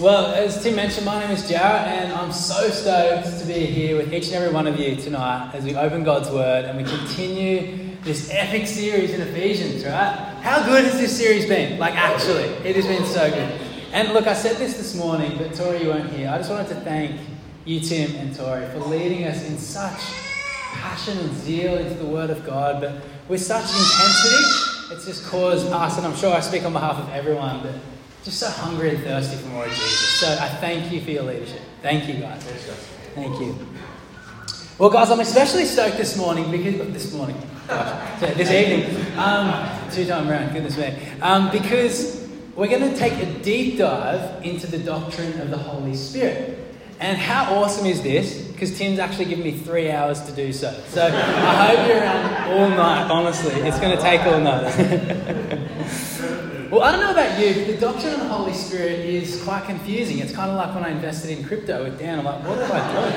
Well, as Tim mentioned, my name is Jarrett, and I'm so stoked to be here with each and every one of you tonight as we open God's Word and we continue this epic series in Ephesians, right? How good has this series been? Like, actually, it has been so good. And look, I said this this morning, but Tori, you weren't here. I just wanted to thank you, Tim and Tori, for leading us in such passion and zeal into the Word of God, but with such intensity, it's just caused us, and I'm sure I speak on behalf of everyone, but just so hungry and thirsty for more of Jesus. So I thank you for your leadership. Thank you, guys. Thank you. Well, guys, I'm especially stoked this morning because this morning, gosh, this evening, um, two time round, goodness me, um, because we're going to take a deep dive into the doctrine of the Holy Spirit. And how awesome is this? Because Tim's actually given me three hours to do so. So I hope you're around all night, honestly. It's going to take all night. Well, I don't know about you, but the doctrine of the Holy Spirit is quite confusing. It's kind of like when I invested in crypto with Dan. I'm like, what did I do?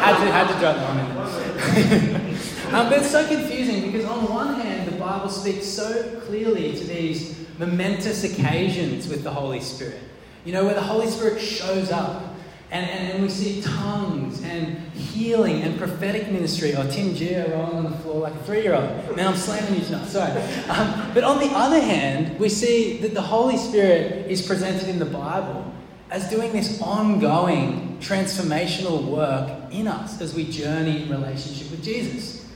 had to, had to drop in um, but it's so confusing because on one hand, the Bible speaks so clearly to these momentous occasions with the Holy Spirit. You know, where the Holy Spirit shows up and, and, we see tongues and healing and prophetic ministry. Or oh, Tim Gia rolling on the floor like a three year old. Man, I'm slamming you tonight, sorry. Um, but on the other hand, we see that the Holy Spirit is presented in the Bible as doing this ongoing transformational work in us as we journey in relationship with Jesus.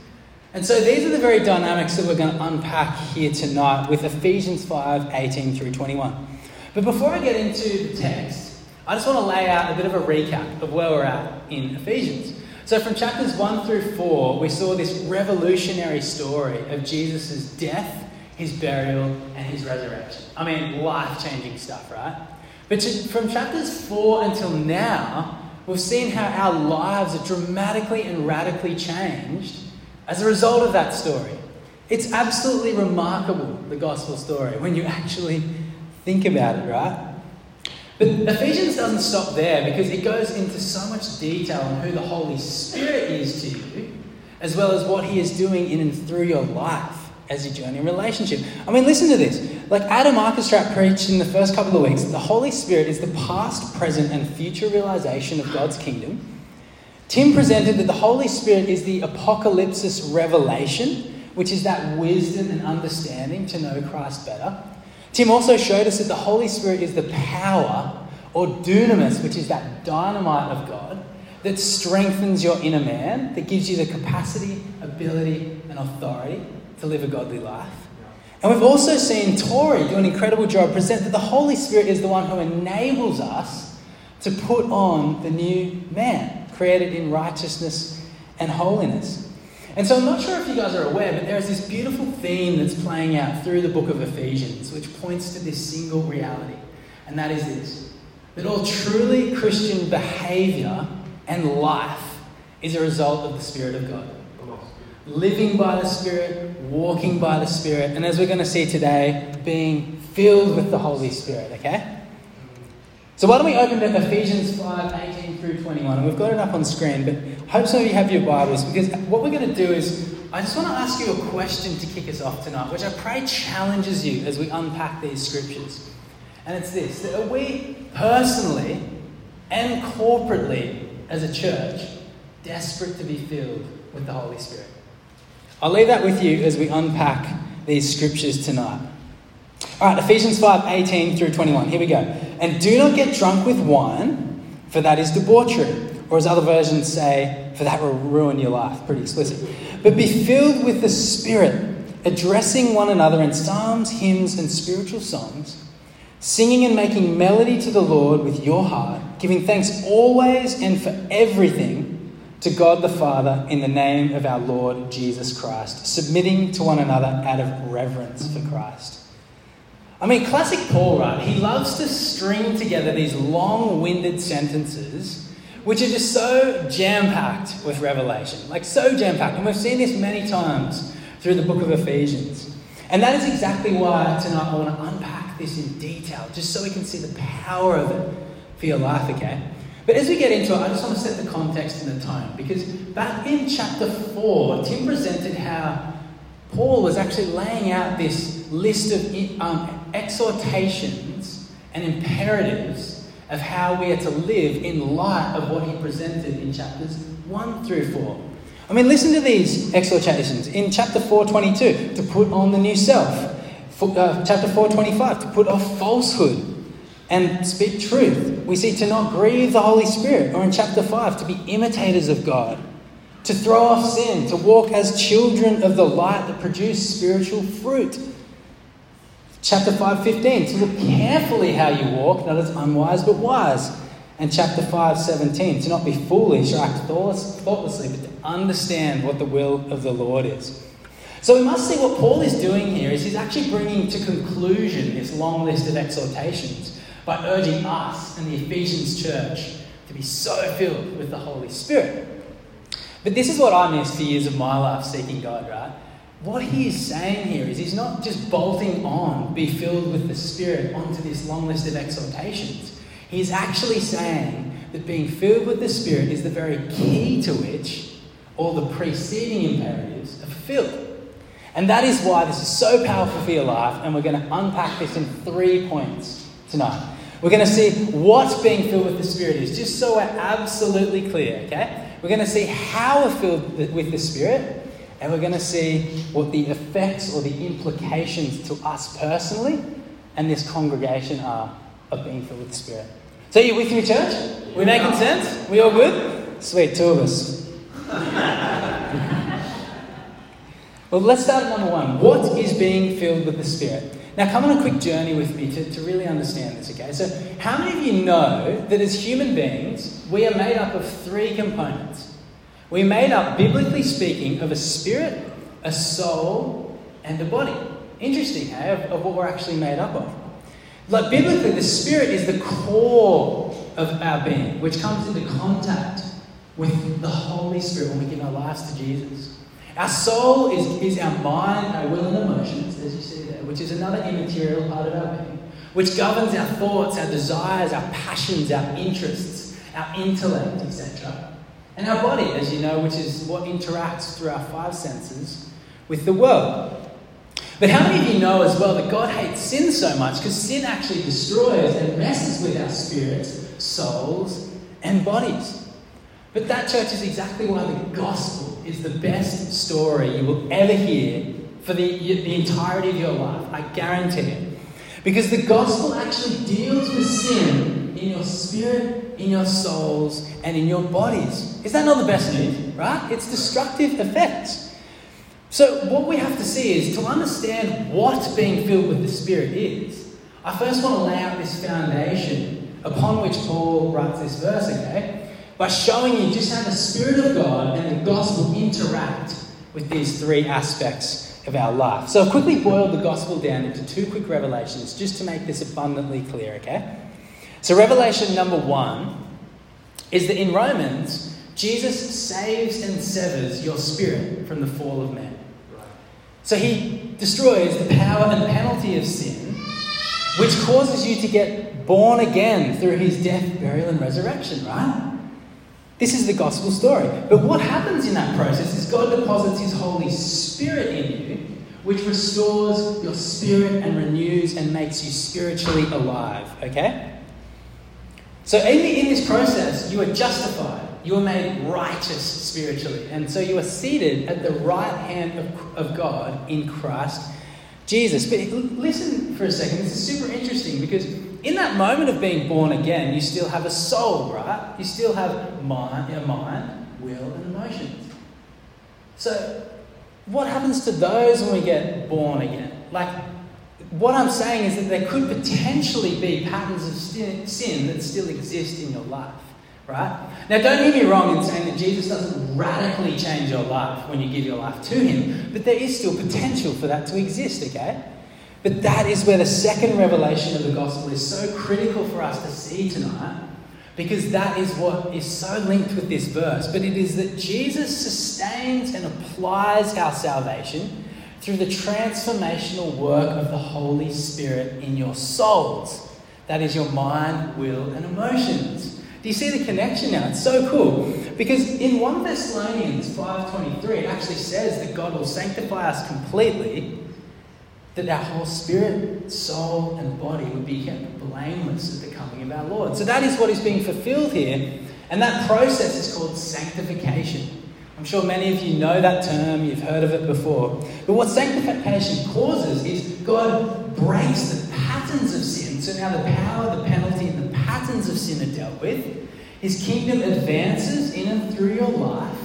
And so these are the very dynamics that we're going to unpack here tonight with Ephesians 5 18 through 21. But before I get into the text, I just want to lay out a bit of a recap of where we're at in Ephesians. So, from chapters 1 through 4, we saw this revolutionary story of Jesus' death, his burial, and his resurrection. I mean, life changing stuff, right? But from chapters 4 until now, we've seen how our lives are dramatically and radically changed as a result of that story. It's absolutely remarkable, the gospel story, when you actually think about it, right? But Ephesians doesn't stop there because it goes into so much detail on who the Holy Spirit is to you, as well as what He is doing in and through your life as you journey in relationship. I mean, listen to this. Like Adam Arkenstrat preached in the first couple of weeks, the Holy Spirit is the past, present, and future realization of God's kingdom. Tim presented that the Holy Spirit is the apocalypsis revelation, which is that wisdom and understanding to know Christ better. Tim also showed us that the Holy Spirit is the power, or dunamis, which is that dynamite of God, that strengthens your inner man, that gives you the capacity, ability, and authority to live a godly life. And we've also seen Tori do an incredible job present that the Holy Spirit is the one who enables us to put on the new man, created in righteousness and holiness. And so I'm not sure if you guys are aware, but there is this beautiful theme that's playing out through the book of Ephesians, which points to this single reality. And that is this that all truly Christian behavior and life is a result of the Spirit of God. Living by the Spirit, walking by the Spirit, and as we're going to see today, being filled with the Holy Spirit, okay? So why don't we open to Ephesians 5, 18 through 21, and we've got it up on screen, but hope some of you have your Bibles, because what we're going to do is, I just want to ask you a question to kick us off tonight, which I pray challenges you as we unpack these scriptures. And it's this, that are we personally and corporately as a church desperate to be filled with the Holy Spirit? I'll leave that with you as we unpack these scriptures tonight. All right, Ephesians 5 18 through 21. Here we go. And do not get drunk with wine, for that is debauchery. Or as other versions say, for that will ruin your life. Pretty explicit. But be filled with the Spirit, addressing one another in psalms, hymns, and spiritual songs, singing and making melody to the Lord with your heart, giving thanks always and for everything to God the Father in the name of our Lord Jesus Christ, submitting to one another out of reverence for Christ. I mean, classic Paul, right? He loves to string together these long winded sentences which are just so jam packed with revelation. Like, so jam packed. And we've seen this many times through the book of Ephesians. And that is exactly why tonight I want to unpack this in detail, just so we can see the power of it for your life, okay? But as we get into it, I just want to set the context and the tone. Because back in chapter 4, Tim presented how Paul was actually laying out this list of um, exhortations and imperatives of how we are to live in light of what he presented in chapters 1 through 4. I mean, listen to these exhortations. In chapter 422, to put on the new self. For, uh, chapter 425, to put off falsehood and speak truth. We see to not grieve the Holy Spirit. Or in chapter 5, to be imitators of God. To throw off sin, to walk as children of the light that produce spiritual fruit. Chapter 5:15, to look carefully how you walk, not as unwise but wise. And chapter 5:17, to not be foolish or act thoughtlessly, but to understand what the will of the Lord is. So we must see what Paul is doing here is he's actually bringing to conclusion this long list of exhortations by urging us and the Ephesians church to be so filled with the Holy Spirit. But this is what I missed for years of my life seeking God, right? What he is saying here is he's not just bolting on, be filled with the Spirit, onto this long list of exhortations. He's actually saying that being filled with the Spirit is the very key to which all the preceding imperatives are fulfilled. And that is why this is so powerful for your life, and we're going to unpack this in three points tonight. We're going to see what being filled with the Spirit is, just so we're absolutely clear, okay? We're going to see how we're filled with the Spirit, and we're going to see what the effects or the implications to us personally and this congregation are of being filled with the Spirit. So, you with me, church? We making sense? We all good? Sweet, two of us. well, let's start at number one. What is being filled with the Spirit? Now, come on a quick journey with me to, to really understand this, okay? So, how many of you know that as human beings, we are made up of three components? We're made up, biblically speaking, of a spirit, a soul, and a body. Interesting, hey, of, of what we're actually made up of. Like, biblically, the spirit is the core of our being, which comes into contact with the Holy Spirit when we give our lives to Jesus. Our soul is, is our mind, our will, and emotions, as you see there, which is another immaterial part of our being, which governs our thoughts, our desires, our passions, our interests, our intellect, etc. And our body, as you know, which is what interacts through our five senses with the world. But how many of you know as well that God hates sin so much because sin actually destroys and messes with our spirits, souls, and bodies? But that, church, is exactly why the gospel is the best story you will ever hear for the, the entirety of your life. I guarantee it. Because the gospel actually deals with sin in your spirit, in your souls, and in your bodies. Is that not the best news? Right? It's destructive effects. So, what we have to see is to understand what being filled with the Spirit is. I first want to lay out this foundation upon which Paul writes this verse, okay? by showing you just how the Spirit of God and the gospel interact with these three aspects of our life. So I've quickly boiled the gospel down into two quick revelations just to make this abundantly clear, okay? So, revelation number one is that in Romans, Jesus saves and severs your spirit from the fall of man. So he destroys the power and penalty of sin, which causes you to get born again through his death, burial, and resurrection, right? This is the gospel story. But what happens in that process is God deposits His Holy Spirit in you, which restores your spirit and renews and makes you spiritually alive. Okay? So, in, this process, you are justified. You are made righteous spiritually. And so you are seated at the right hand of, of God in Christ Jesus. But listen for a second. This is super interesting because in that moment of being born again, you still have a soul, right? You still have mind, your mind, will, and emotions. So, what happens to those when we get born again? Like, what I'm saying is that there could potentially be patterns of sin that still exist in your life, right? Now, don't get me wrong in saying that Jesus doesn't radically change your life when you give your life to Him, but there is still potential for that to exist, okay? But that is where the second revelation of the gospel is so critical for us to see tonight, because that is what is so linked with this verse. But it is that Jesus sustains and applies our salvation through the transformational work of the Holy Spirit in your souls. That is your mind, will, and emotions. Do you see the connection now? It's so cool. Because in 1 Thessalonians 5.23, it actually says that God will sanctify us completely that our whole spirit, soul, and body would be kept blameless at the coming of our Lord. So that is what is being fulfilled here, and that process is called sanctification. I'm sure many of you know that term, you've heard of it before. But what sanctification causes is God breaks the patterns of sin. So now the power, the penalty, and the patterns of sin are dealt with. His kingdom advances in and through your life.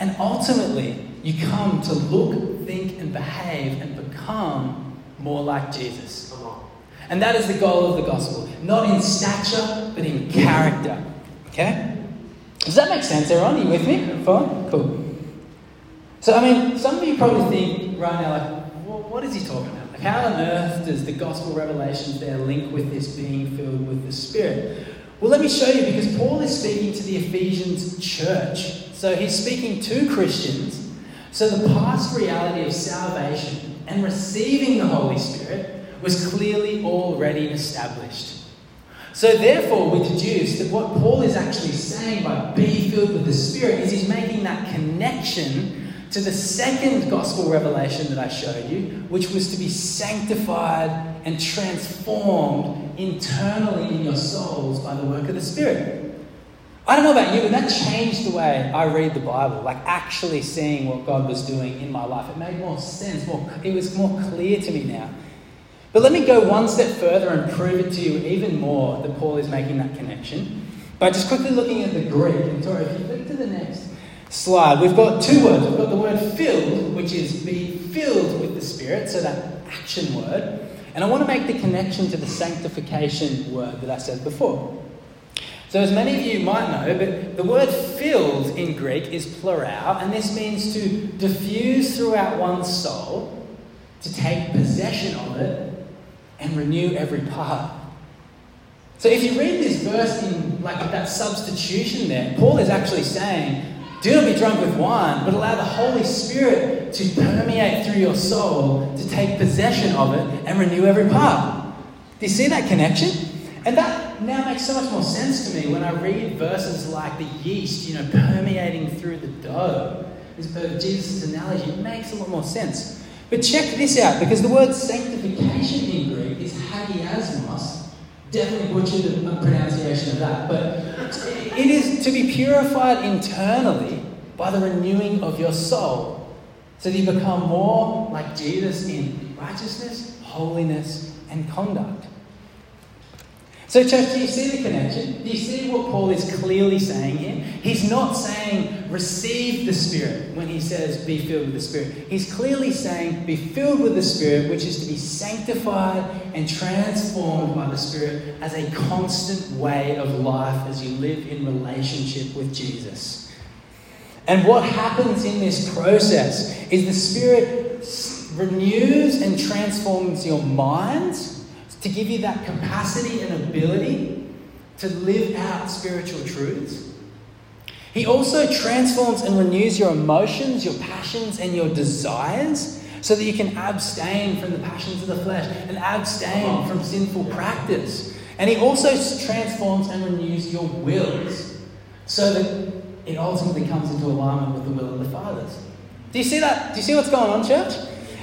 And ultimately, you come to look, think, and behave and become more like Jesus. And that is the goal of the gospel. Not in stature, but in character. Okay? Does that make sense, everyone? Are you with me? Fine? Cool. So, I mean, some of you probably think right now, like, what is he talking about? Like, how on earth does the gospel revelation there link with this being filled with the Spirit? Well, let me show you because Paul is speaking to the Ephesians church. So, he's speaking to Christians. So, the past reality of salvation and receiving the Holy Spirit was clearly already established. So, therefore, we deduce that what Paul is actually saying by be filled with the Spirit is he's making that connection to the second gospel revelation that I showed you, which was to be sanctified and transformed internally in your souls by the work of the Spirit. I don't know about you, but that changed the way I read the Bible, like actually seeing what God was doing in my life. It made more sense, more, it was more clear to me now. But let me go one step further and prove it to you even more that Paul is making that connection by just quickly looking at the Greek. And sorry, if you look to the next slide, we've got two words. We've got the word filled, which is be filled with the Spirit, so that action word. And I want to make the connection to the sanctification word that I said before. So, as many of you might know, but the word filled in Greek is pleroo, and this means to diffuse throughout one's soul, to take possession of it, renew every part. So if you read this verse in like that substitution there, Paul is actually saying, do not be drunk with wine, but allow the Holy Spirit to permeate through your soul, to take possession of it and renew every part. Do you see that connection? And that now makes so much more sense to me when I read verses like the yeast, you know, permeating through the dough. As per uh, Jesus' analogy, makes a lot more sense. But check this out, because the word sanctification in Greek is hagiasmos. Definitely butchered the pronunciation of that. But it is to be purified internally by the renewing of your soul. So that you become more like Jesus in righteousness, holiness, and conduct. So, church, do you see the connection? Do you see what Paul is clearly saying here? He's not saying receive the Spirit when he says be filled with the Spirit. He's clearly saying be filled with the Spirit, which is to be sanctified and transformed by the Spirit as a constant way of life as you live in relationship with Jesus. And what happens in this process is the Spirit renews and transforms your minds to give you that capacity and ability to live out spiritual truths. He also transforms and renews your emotions, your passions, and your desires so that you can abstain from the passions of the flesh and abstain from sinful practice. And He also transforms and renews your wills so that it ultimately comes into alignment with the will of the fathers. Do you see that? Do you see what's going on, church?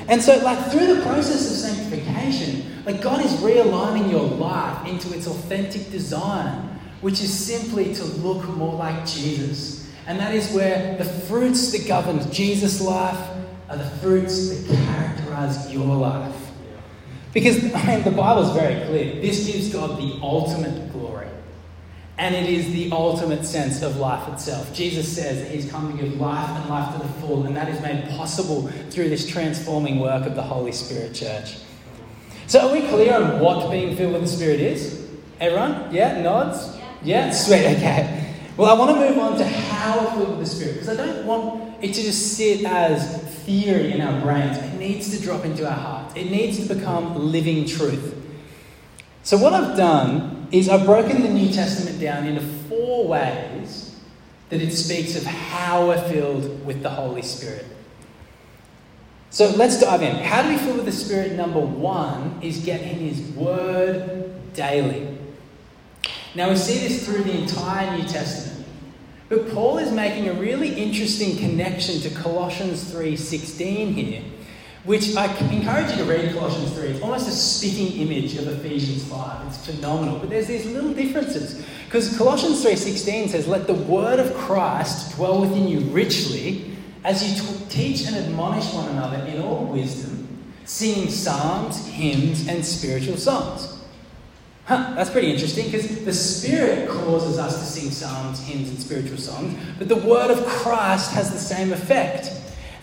And so, like, through the process of sanctification, like God is realigning your life into its authentic design, which is simply to look more like Jesus. And that is where the fruits that govern Jesus' life are the fruits that characterize your life. Because I mean, the Bible is very clear. This gives God the ultimate glory. And it is the ultimate sense of life itself. Jesus says that He's come to give life and life to the full, and that is made possible through this transforming work of the Holy Spirit Church. So, are we clear on what being filled with the Spirit is? Everyone? Yeah? Nods? Yeah? yeah? Sweet, okay. Well, I want to move on to how we're filled with the Spirit because I don't want it to just sit as theory in our brains. It needs to drop into our hearts, it needs to become living truth. So, what I've done is I've broken the New Testament down into four ways that it speaks of how we're filled with the Holy Spirit. So let's dive in. How do we fill with the Spirit? Number one is get in His Word daily. Now we see this through the entire New Testament. But Paul is making a really interesting connection to Colossians 3:16 here, which I encourage you to read Colossians 3. It's almost a spitting image of Ephesians 5. It's phenomenal. But there's these little differences. Because Colossians 3.16 says, Let the word of Christ dwell within you richly as you t- teach and admonish one another in all wisdom, singing psalms, hymns, and spiritual songs. Huh, that's pretty interesting because the Spirit causes us to sing psalms, hymns, and spiritual songs, but the word of Christ has the same effect.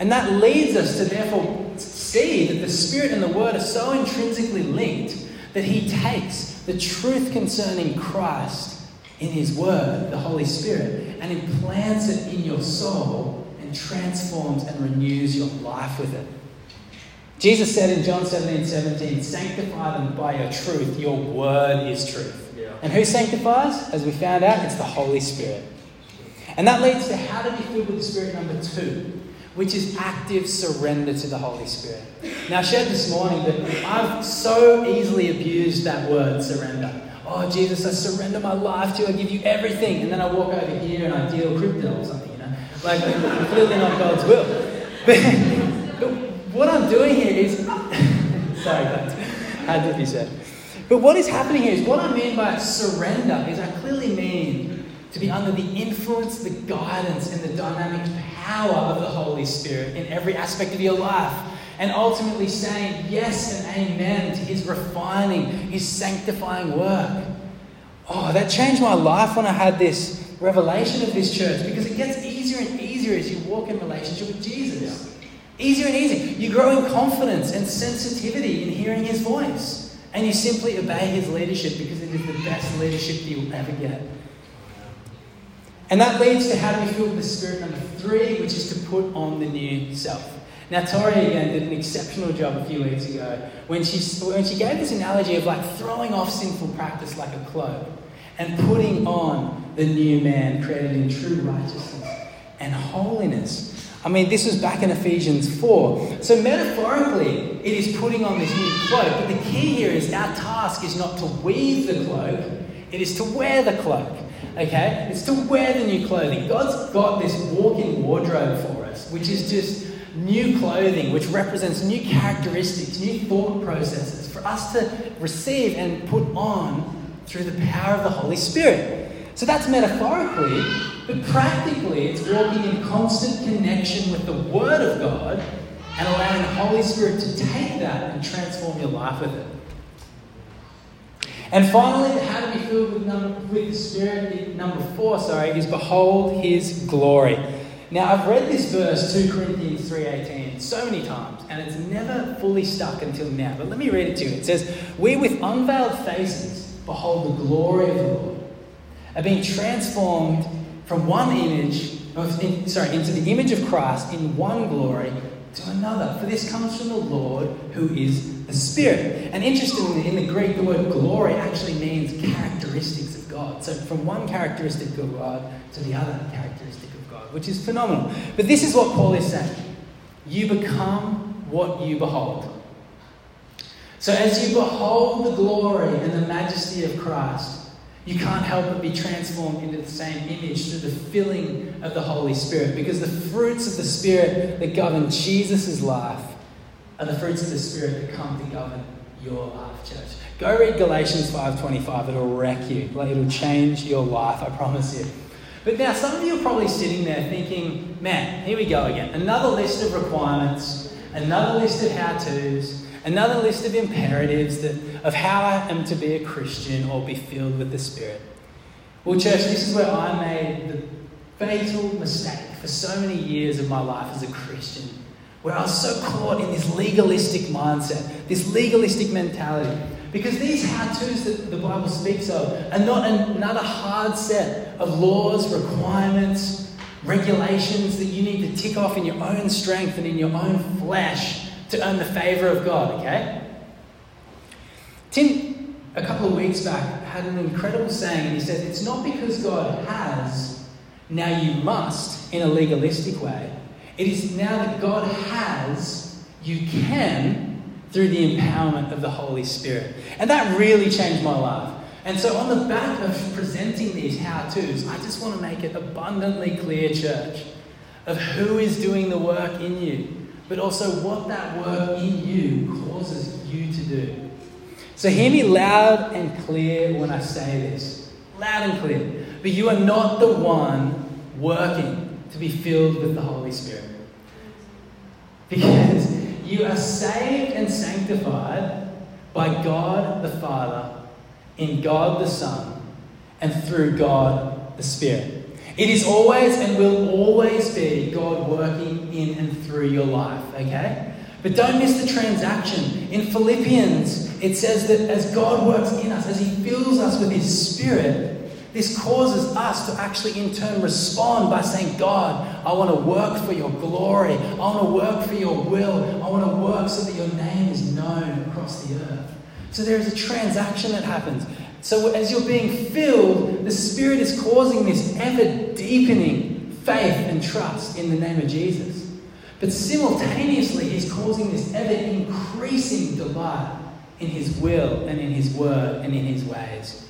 And that leads us to therefore see that the Spirit and the Word are so intrinsically linked that He takes the truth concerning Christ in His Word, the Holy Spirit, and implants it in your soul and transforms and renews your life with it. Jesus said in John 17 17, Sanctify them by your truth. Your word is truth. Yeah. And who sanctifies? As we found out, it's the Holy Spirit. And that leads to how to be filled with the Spirit number two which is active surrender to the Holy Spirit. Now, I shared this morning that I've so easily abused that word surrender. Oh, Jesus, I surrender my life to you, I give you everything. And then I walk over here and I deal crypto or something, you know? Like, clearly not God's will. But, but what I'm doing here is. sorry, guys, had to be said. But what is happening here is what I mean by surrender is I clearly mean to be under the influence, the guidance, and the dynamic power of the Holy Spirit in every aspect of your life. And ultimately saying yes and amen to his refining, his sanctifying work. Oh, that changed my life when I had this revelation of this church because it gets easier and easier as you walk in relationship with Jesus. Easier and easier. You grow in confidence and sensitivity in hearing his voice. And you simply obey his leadership because it is the best leadership you will ever get. And that leads to how do we with the Spirit number three, which is to put on the new self. Now, Tori again did an exceptional job a few weeks ago when she, when she gave this analogy of like throwing off sinful practice like a cloak and putting on the new man created in true righteousness and holiness. I mean, this was back in Ephesians 4. So, metaphorically, it is putting on this new cloak. But the key here is our task is not to weave the cloak, it is to wear the cloak. Okay? It's to wear the new clothing. God's got this walk-in wardrobe for us, which is just new clothing, which represents new characteristics, new thought processes for us to receive and put on through the power of the Holy Spirit. So that's metaphorically, but practically, it's walking in constant connection with the Word of God and allowing the Holy Spirit to take that and transform your life with it. And finally, how to be filled with, number, with the Spirit, number four, sorry, is behold his glory. Now, I've read this verse, 2 Corinthians 3.18, so many times, and it's never fully stuck until now. But let me read it to you. It says, We with unveiled faces behold the glory of the Lord, are being transformed from one image, sorry, into the image of Christ in one glory to another. For this comes from the Lord who is the Spirit. And interestingly, in the Greek, the word glory actually means characteristics of God. So from one characteristic of God to the other characteristic of God, which is phenomenal. But this is what Paul is saying you become what you behold. So as you behold the glory and the majesty of Christ, you can't help but be transformed into the same image through the filling of the Holy Spirit. Because the fruits of the Spirit that govern Jesus' life are the fruits of the Spirit that come to govern your life, church. Go read Galatians 5.25. It'll wreck you. It'll change your life, I promise you. But now, some of you are probably sitting there thinking, man, here we go again. Another list of requirements, another list of how-tos, another list of imperatives that, of how I am to be a Christian or be filled with the Spirit. Well, church, this is where I made the fatal mistake for so many years of my life as a Christian, where I was so caught in this legalistic mindset, this legalistic mentality. Because these how to's that the Bible speaks of are not another hard set of laws, requirements, regulations that you need to tick off in your own strength and in your own flesh to earn the favor of God, okay? Tim, a couple of weeks back, had an incredible saying, and he said, It's not because God has, now you must, in a legalistic way. It is now that God has, you can, through the empowerment of the Holy Spirit. And that really changed my life. And so, on the back of presenting these how to's, I just want to make it abundantly clear, church, of who is doing the work in you but also what that work in you causes you to do. So hear me loud and clear when I say this. Loud and clear. But you are not the one working to be filled with the Holy Spirit. Because you are saved and sanctified by God the Father, in God the Son, and through God the Spirit. It is always and will always be God working in and through your life, okay? But don't miss the transaction. In Philippians, it says that as God works in us, as He fills us with His Spirit, this causes us to actually in turn respond by saying, God, I want to work for your glory. I want to work for your will. I want to work so that your name is known across the earth. So there is a transaction that happens. So as you're being filled, the Spirit is causing this ever deepening faith and trust in the name of Jesus. But simultaneously, He's causing this ever increasing delight in His will and in His word and in His ways.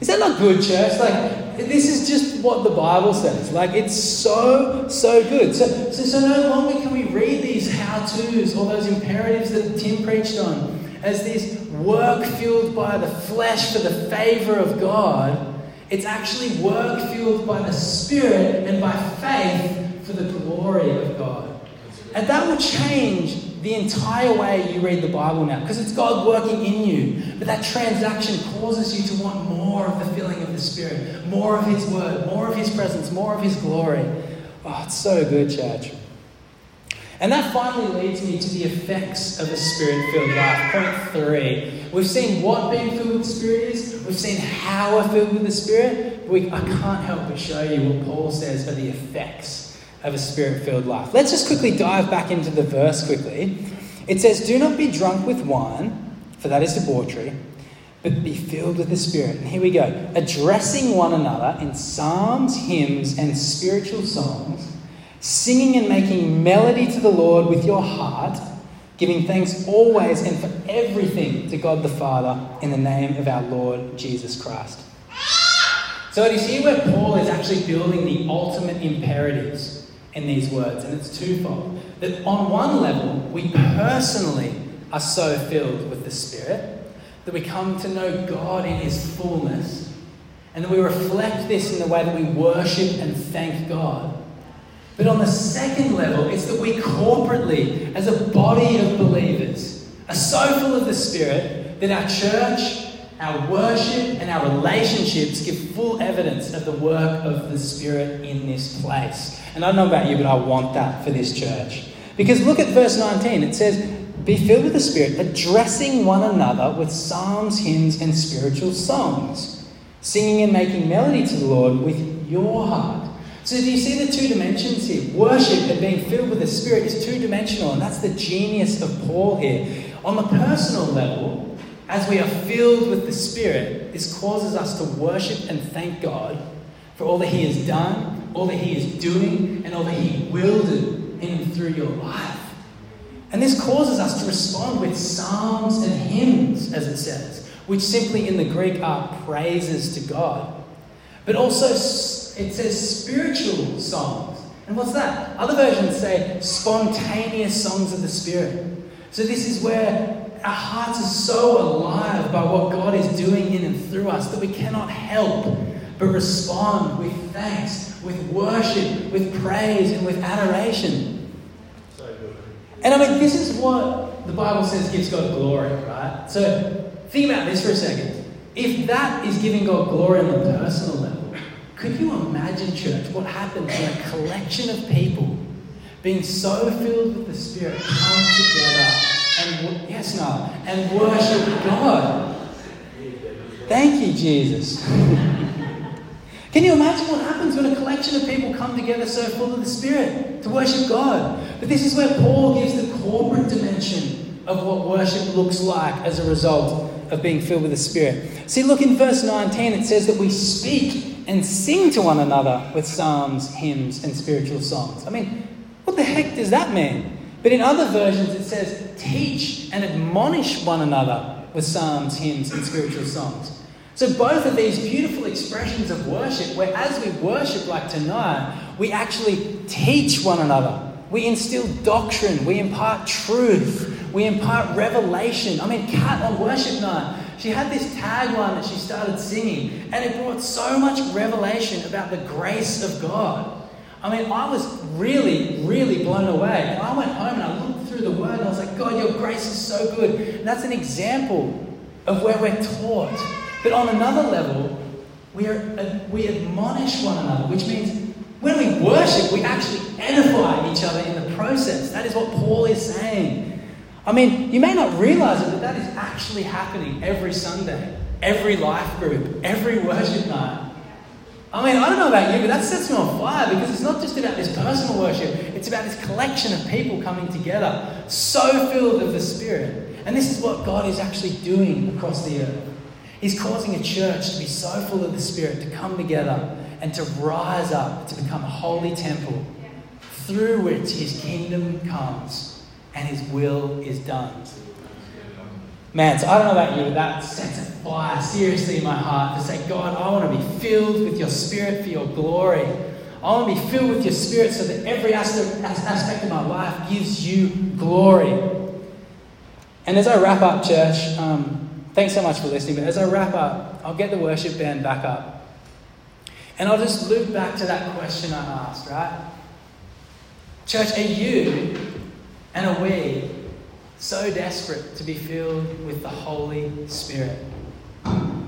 Is that not good, church? Like, this is just what the Bible says. Like, it's so, so good. So, so, so no longer can we read these how to's or those imperatives that Tim preached on as this work fueled by the flesh for the favor of God. It's actually work fueled by the Spirit and by faith for the glory of God. And that will change the entire way you read the Bible now because it's God working in you. But that transaction causes you to want more of the filling of the Spirit, more of His Word, more of His presence, more of His glory. Oh, it's so good, church. And that finally leads me to the effects of a spirit filled life. Point three. We've seen what being filled with the Spirit is, we've seen how we're filled with the Spirit, but we, I can't help but show you what Paul says are the effects of a spirit filled life. Let's just quickly dive back into the verse quickly. It says, Do not be drunk with wine, for that is debauchery, but be filled with the Spirit. And here we go addressing one another in psalms, hymns, and spiritual songs, singing and making melody to the Lord with your heart, giving thanks always and for everything to God the Father in the name of our Lord Jesus Christ. So do you see where Paul is actually building the ultimate imperatives in these words, and it's twofold. That on one level, we personally are so filled with the Spirit that we come to know God in His fullness, and that we reflect this in the way that we worship and thank God. But on the second level, it's that we corporately, as a body of believers, are so full of the Spirit that our church our worship and our relationships give full evidence of the work of the Spirit in this place. And I don't know about you, but I want that for this church. Because look at verse 19. It says, Be filled with the Spirit, addressing one another with psalms, hymns, and spiritual songs, singing and making melody to the Lord with your heart. So, do you see the two dimensions here? Worship and being filled with the Spirit is two dimensional, and that's the genius of Paul here. On the personal level, as we are filled with the Spirit, this causes us to worship and thank God for all that He has done, all that He is doing, and all that He will do in and through your life. And this causes us to respond with psalms and hymns, as it says, which simply in the Greek are praises to God. But also, it says spiritual songs. And what's that? Other versions say spontaneous songs of the Spirit. So, this is where our hearts are so alive by what God is doing in and through us that we cannot help but respond with thanks, with worship, with praise, and with adoration. So good. And I mean, this is what the Bible says gives God glory, right? So think about this for a second. If that is giving God glory on the personal level, could you imagine, church, what happens when a collection of people being so filled with the Spirit come together and yes, no, and worship God. Thank you, Jesus. Can you imagine what happens when a collection of people come together so full of the Spirit to worship God? But this is where Paul gives the corporate dimension of what worship looks like as a result of being filled with the Spirit. See, look in verse 19, it says that we speak and sing to one another with psalms, hymns, and spiritual songs. I mean, what the heck does that mean? But in other versions, it says, teach and admonish one another with psalms, hymns, and spiritual songs. So, both of these beautiful expressions of worship, where as we worship like tonight, we actually teach one another We instill doctrine. We impart truth. We impart revelation. I mean, Kat on worship night, she had this tagline that she started singing, and it brought so much revelation about the grace of God. I mean, I was really, really blown away. And I went home and I looked through the word and I was like, God, your grace is so good. And that's an example of where we're taught. But on another level, we, are, we admonish one another, which means when we worship, we actually edify each other in the process. That is what Paul is saying. I mean, you may not realize it, but that is actually happening every Sunday, every life group, every worship night. I mean, I don't know about you, but that sets me on fire because it's not just about this personal worship, it's about this collection of people coming together, so filled of the Spirit. And this is what God is actually doing across the earth. He's causing a church to be so full of the Spirit to come together and to rise up to become a holy temple through which His kingdom comes and His will is done. Man, so I don't know about you, but that sets a fire seriously in my heart to say, God, I want to be filled with your Spirit for your glory. I want to be filled with your Spirit so that every aspect of my life gives you glory. And as I wrap up, church, um, thanks so much for listening. But as I wrap up, I'll get the worship band back up. And I'll just loop back to that question I asked, right? Church, are you and are we so desperate to be filled with the Holy Spirit?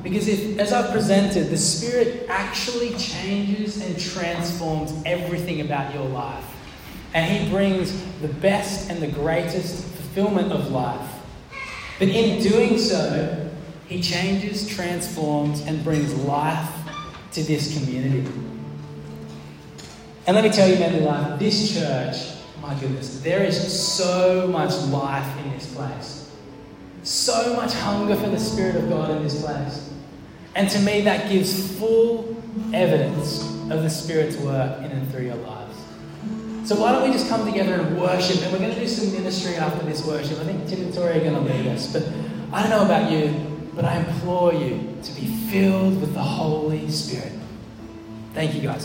Because if, as I've presented, the Spirit actually changes and transforms everything about your life. And He brings the best and the greatest fulfillment of life. But in doing so, he changes, transforms, and brings life to this community. And let me tell you, Manly Life, this church, my goodness, there is so much life in this place. So much hunger for the Spirit of God in this place. And to me, that gives full evidence of the Spirit's work in and through your lives. So why don't we just come together and worship? And we're going to do some ministry after this worship. I think Tim and Tori are going to lead us. But I don't know about you, but I implore you to be filled with the Holy Spirit. Thank you, guys.